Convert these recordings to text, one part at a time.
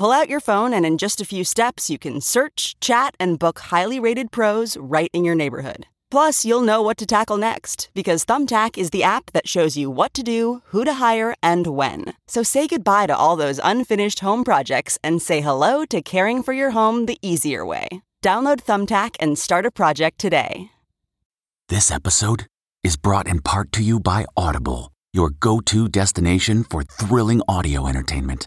Pull out your phone, and in just a few steps, you can search, chat, and book highly rated pros right in your neighborhood. Plus, you'll know what to tackle next because Thumbtack is the app that shows you what to do, who to hire, and when. So say goodbye to all those unfinished home projects and say hello to caring for your home the easier way. Download Thumbtack and start a project today. This episode is brought in part to you by Audible, your go to destination for thrilling audio entertainment.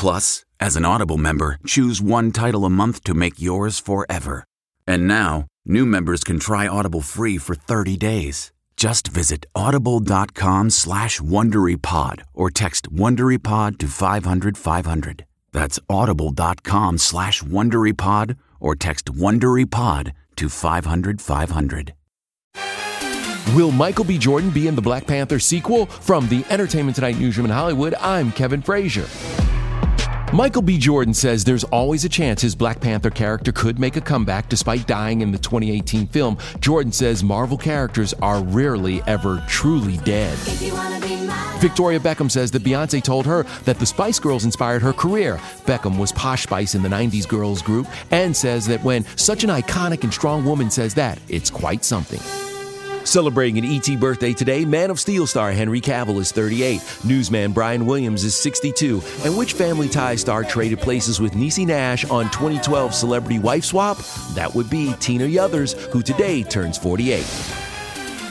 Plus, as an Audible member, choose one title a month to make yours forever. And now, new members can try Audible free for 30 days. Just visit audible.com slash WonderyPod or text WonderyPod to 500, 500. That's audible.com slash WonderyPod or text WonderyPod to 500, 500. Will Michael B. Jordan be in the Black Panther sequel? From the Entertainment Tonight newsroom in Hollywood, I'm Kevin Frazier. Michael B. Jordan says there's always a chance his Black Panther character could make a comeback despite dying in the 2018 film. Jordan says Marvel characters are rarely ever truly dead. Victoria Beckham says that Beyonce told her that the Spice Girls inspired her career. Beckham was Posh Spice in the 90s girls group and says that when such an iconic and strong woman says that, it's quite something. Celebrating an ET birthday today, Man of Steel star Henry Cavill is 38, newsman Brian Williams is 62, and which Family Ties star traded places with Niecy Nash on 2012 Celebrity Wife Swap? That would be Tina Yothers, who today turns 48.